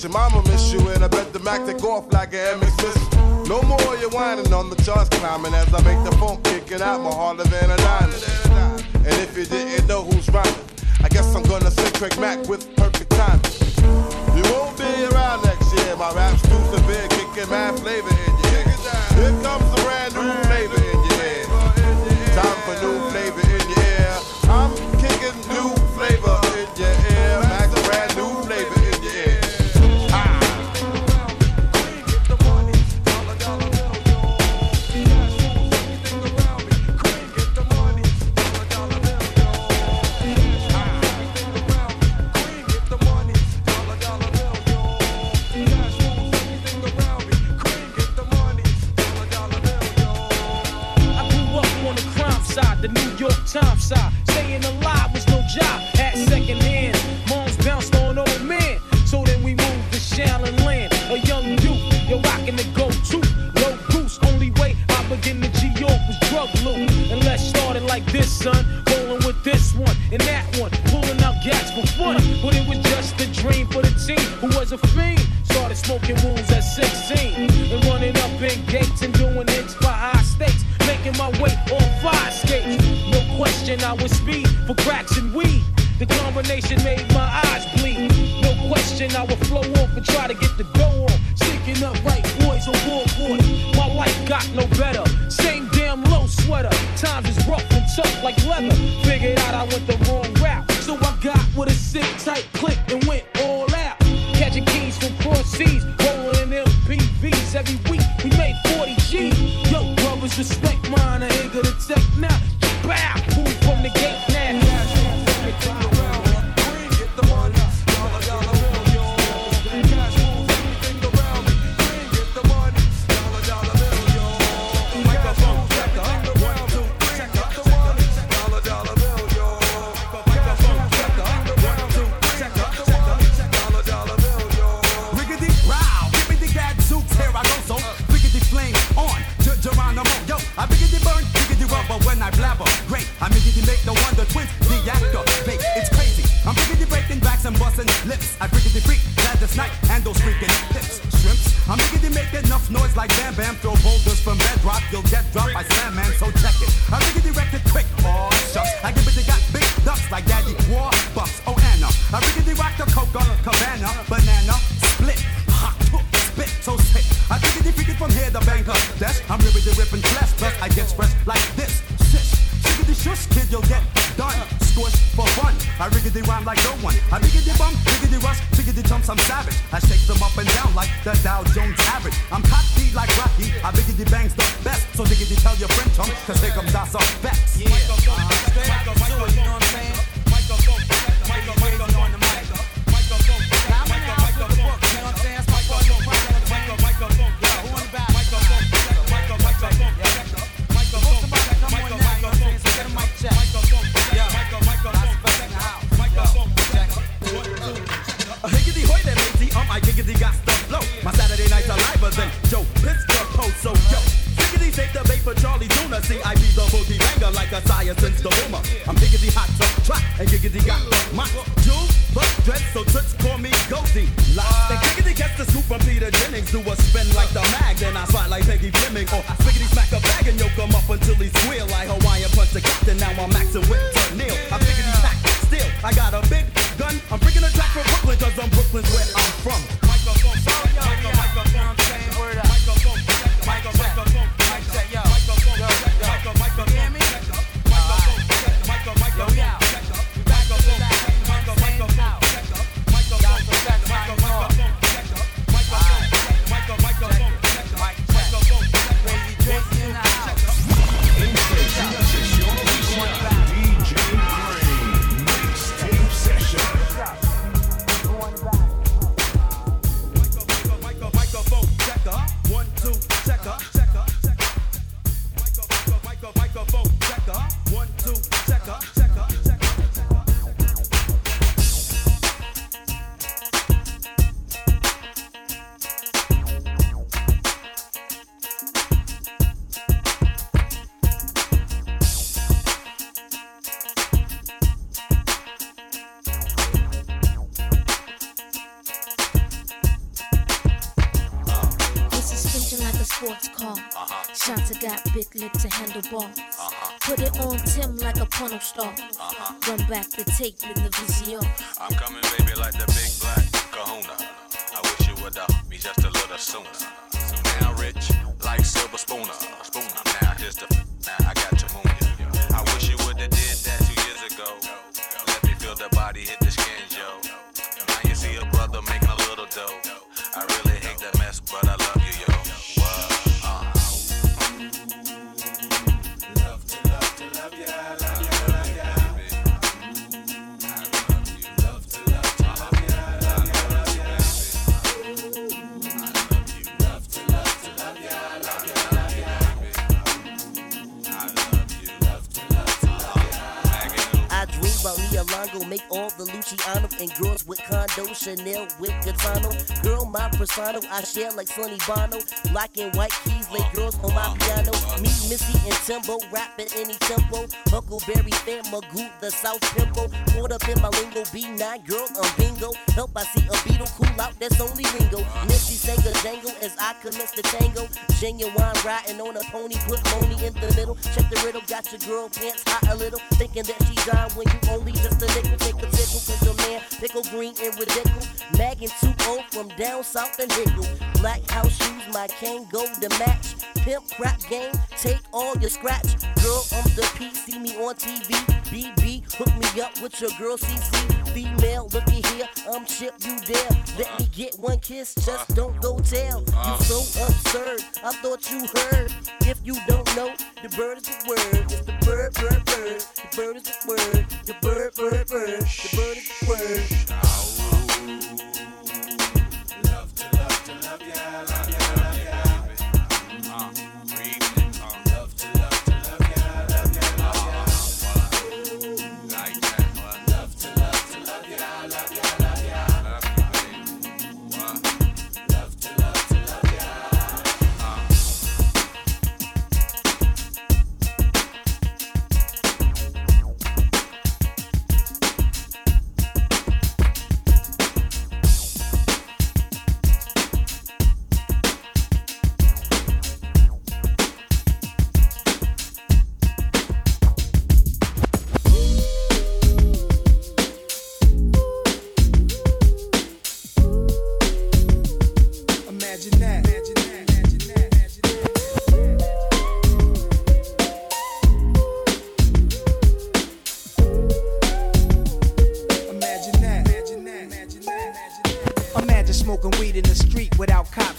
bet your mama miss you, and I bet the Mac take off like an MX. No more you whining on the charts climbing as I make the phone kicking out more harder than a diamond. And if you didn't know who's rhyming, I guess I'm gonna say Craig Mack with perfect timing. You won't be around next year. My rap's too severe, kicking mad flavor in your ear. Here comes a brand new flavor in your ear. Time for new flavor in your ear. I'm kicking new flavor in your ear. But it was just a dream for the team who was a fiend. Started smoking wounds at 16. And running up in gates and doing hits for high stakes. Making my way on fire skates. No question I was speed for cracks and weed. The combination made my eyes bleed. No question I would flow off and try to get the dough on. Sticking up right boys on board. My life got no better. Same damn low sweater. Times is rough and tough like leather. Figured sick tight click and went all out. Catching keys from cross seas, rolling in MPVs every week. We made 40 G. Yo, brothers, respect I shake them up and down like the Dow Jones average. I'm cocky like Rocky. I riggedy bangs the best. So diggity tell your friend chum, cause here comes our facts. Yeah. A Charlie Duna. See, I be the boogie banger like a sire since the boomer. I'm giggity hot, so track, and giggity got the mock. Jewel, but dress, so toots call me Goldie. Lock. The giggity gets the scoop from Peter Jennings. Do a spin like the mag, then I fight like Peggy Fleming. Or I spiggity smack a bag and yoke him up until he squeal. Like Hawaiian punch the captain, now I'm maxing with Neil. I'm piggity pack still, I got a big gun. I'm freaking a track from Brooklyn, cause I'm Brooklyn's where I'm from. Microphone, microphone, microphone, microphone, microphone, microphone, microphone, microphone, microphone, microphone, microphone, microphone, microphone, microphone, microphone, microphone, microphone, microphone, microphone, microphone, Shanta got big lips and handlebars. Uh-huh. Put it on Tim like a porno star. Uh-huh. Run back the tape in the VCR. I'm coming, baby, like the big black kahuna. I wish you would uh, be just a little sooner. Now rich, like silver spooner. Spooner. Chanel with Gaetano. Girl, my persona, I share like Sonny Bono. Black and white keys, lay girls on my piano. Me, Missy, and Timbo, rap at any tempo. Huckleberry fan, Magoo, the South Pimple. Caught up in my lingo, B9, girl, I'm bingo. Help, I see a beetle cool out, that's only lingo. Missy sang a jangle as I commence the tango. Genuine riding on a pony, put money in the middle. Check the riddle, got your girl pants hot a little. Thinking that she's on when you only just a nickel, take a tickle, cause your man pickle green and ridiculous. Mag and 2 from down south and Hickle. Black house shoes, my cane go to match. Pimp crap game, take all your scratch. Girl, I'm the P, see me on TV. BB, hook me up with your girl CC. Female, looky here, I'm chip, you there. Let me get one kiss, just don't go tell. You so absurd, I thought you heard. If you don't know, the bird is the word. It's the bird, bird, bird. The bird is the word. The bird, bird bird, bird. The bird is the word.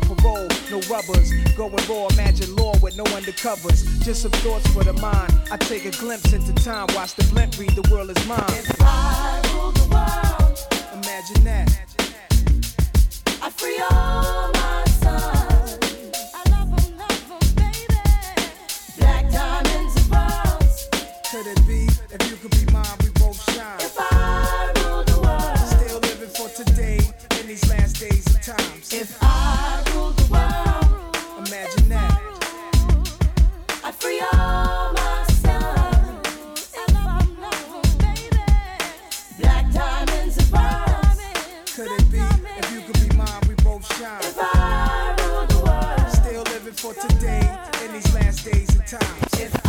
parole, no rubbers. Going raw, imagine law with no undercovers. Just some thoughts for the mind. I take a glimpse into time, watch the blimp read, the world is mine. If I rule the world, imagine that. I free all my sons. I love them, love them, baby. Black diamonds and pearls. Could it be if you could be mine, we both shine? If I rule the world, still living for today in these last days times. If I rule the world, imagine that. I free all my sons. I love them, baby. Black diamonds and pearls. Could it be if you could be mine, we both shine? If I rule the world, still living for today in these last days of times.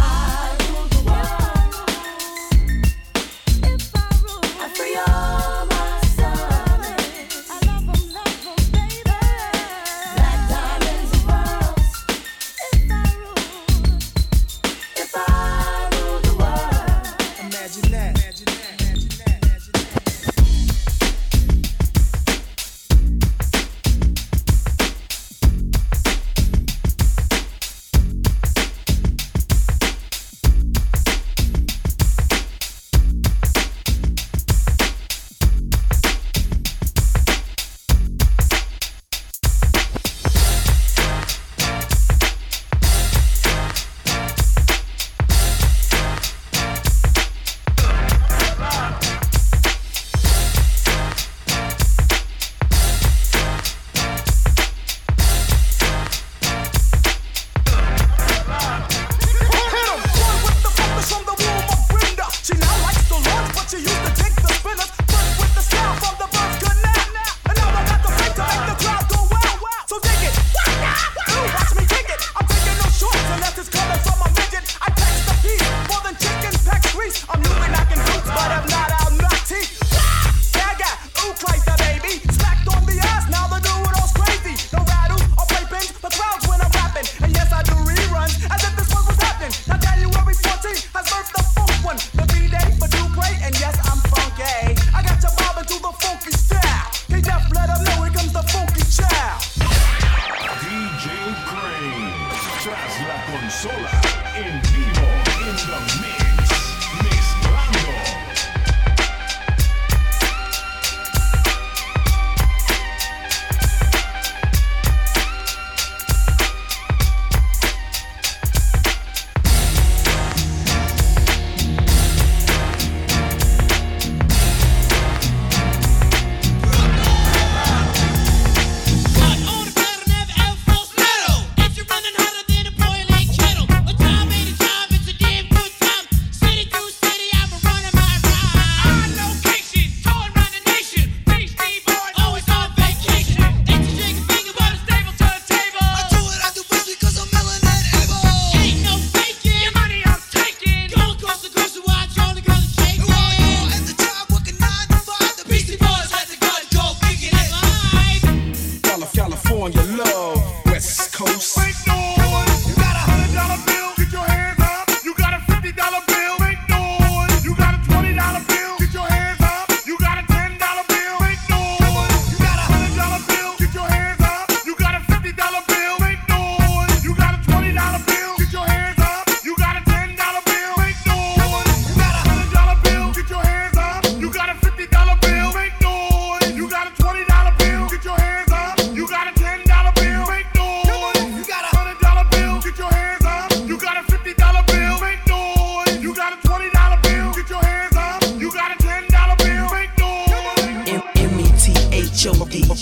on your love, West Coast.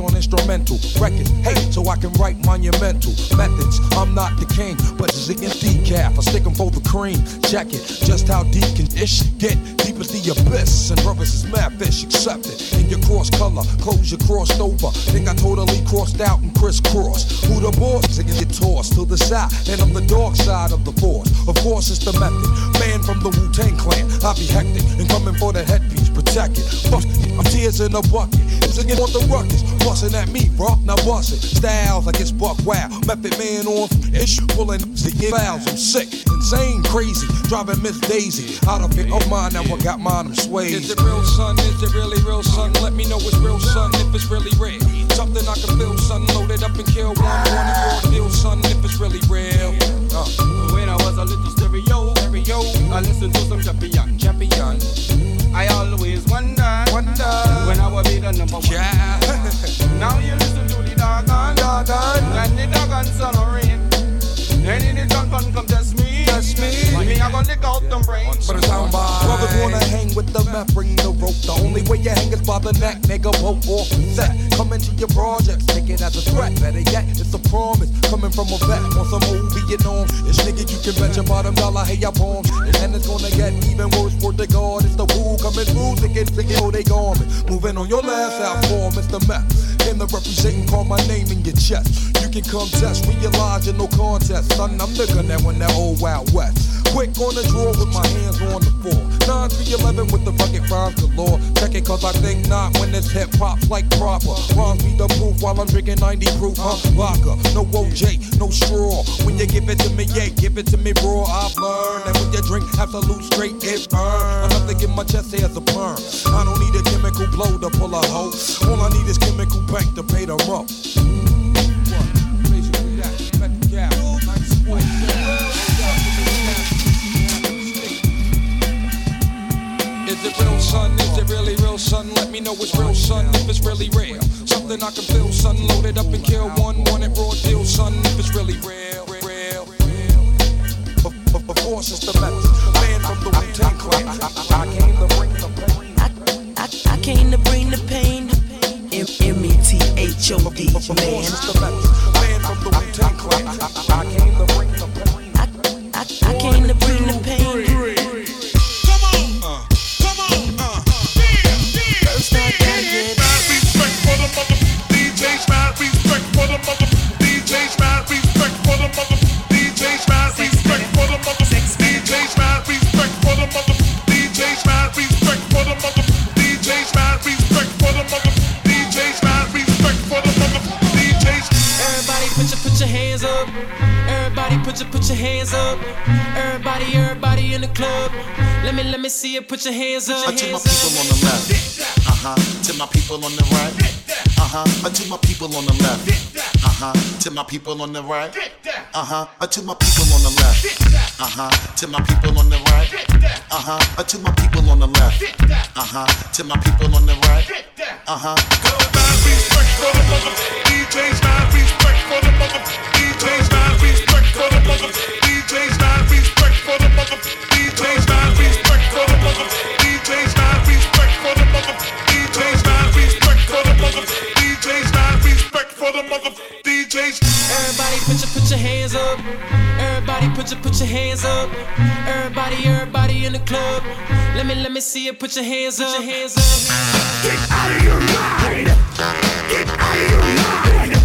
based on instrumental records. Hey, so I can write monumental methods. I'm not the king, but against decaf. I stick 'em for the cream. Check it, just how deep can ish get? Deep as the abyss, and brothers is mad fish. Accept it in your cross color, clothes you crossed over. Think I totally crossed out and crisscrossed. Who the boss? Is get tossed to the side, and I'm the dark side of the force. Of course, it's the method. Man from the Wu Tang Clan, I be hectic and coming for the headpiece, protect it. Fuck it, I'm tears in a bucket. It's again on the ruckus, busting at me, bro. Now bust it. Styles like it's buck wow. Method man on ish, pulling to get fouls. I'm sick, insane, crazy, driving Miss Daisy out of it. Oh mine, now I got mine, I'm swayed. Is it real, son? Is it really real, son? Let me know it's real, son, if it's really real. Something I can feel, son. Loaded up and kill one, one of your deal, son, if it's really real. Uh. When I was a little stereo, stereo, I listened to some champion, champion. I always wonder, wonder when I will be the number one. Yeah. now you listen to the doggone, doggone, and the doggone son of rain. And in the John fun come test me, test me. Me I gonna lick out them brains. But it's on by. Brothers wanna hang with the meth, bring the rope. The only way you hang is by the neck, nigga. Rope off the set. Come into your projects, take it as a threat. Better yet, it's a promise. Coming from a vet on some movie, you know. This nigga, you can bet your bottom dollar, hey, your palms. And it's gonna get even worse for the guard. It's the woo coming through, thinking, thinking, oh, they garment. Moving on your last out for Mr. Meth. Came to represent and call my name in your chest. You can come test, realize you're no contest. Son, I'm the gun that went that old Wild West. Quick on the draw with my hands on the floor. 9 3 11 with the bucket rhymes galore. Check it cause I think not when this hip hop's like proper. Rhymes be the proof while I'm drinking 90 proof, huh? Vodka, no OJ, no straw. When you give it to me, yeah, give it to me raw. I've learned that when you drink absolute straight, it burn. Enough to get my chest as a perm. I don't need a chemical blow to pull a hoe. All I need is chemical bank to pay them up. Is it real, son? Is it really real, son? Let me know it's real, son, if it's really real. Something I can feel, son. Loaded up and kill one, one at raw deal, son, if it's really real, real, Of, of, course, it's the method. Man from the Wu-Tang Clan. I came to bring the pain. I, I came to bring the pain. M M E T H O D, Of course, man. it's the method. Man from the Wu-Tang Clan. I came to bring hands up. Everybody, everybody in the club. Let me let me see you put your hands up. Uh, to my people on the left. Uh huh. To my people on the right. Uh huh. Uh, to my people on the left. Uh huh. To my people on the right. Uh huh. Uh, to my people on the left. Uh huh. To my people on the right. Uh huh. Uh, to my people on the left. Uh huh. To my people on the right. Uh huh. respect for the mother DJs, not respect for the mother DJs, not respect for the mother see you put your put your hands up. Put your hands up. Get out of your mind. Get out of your mind.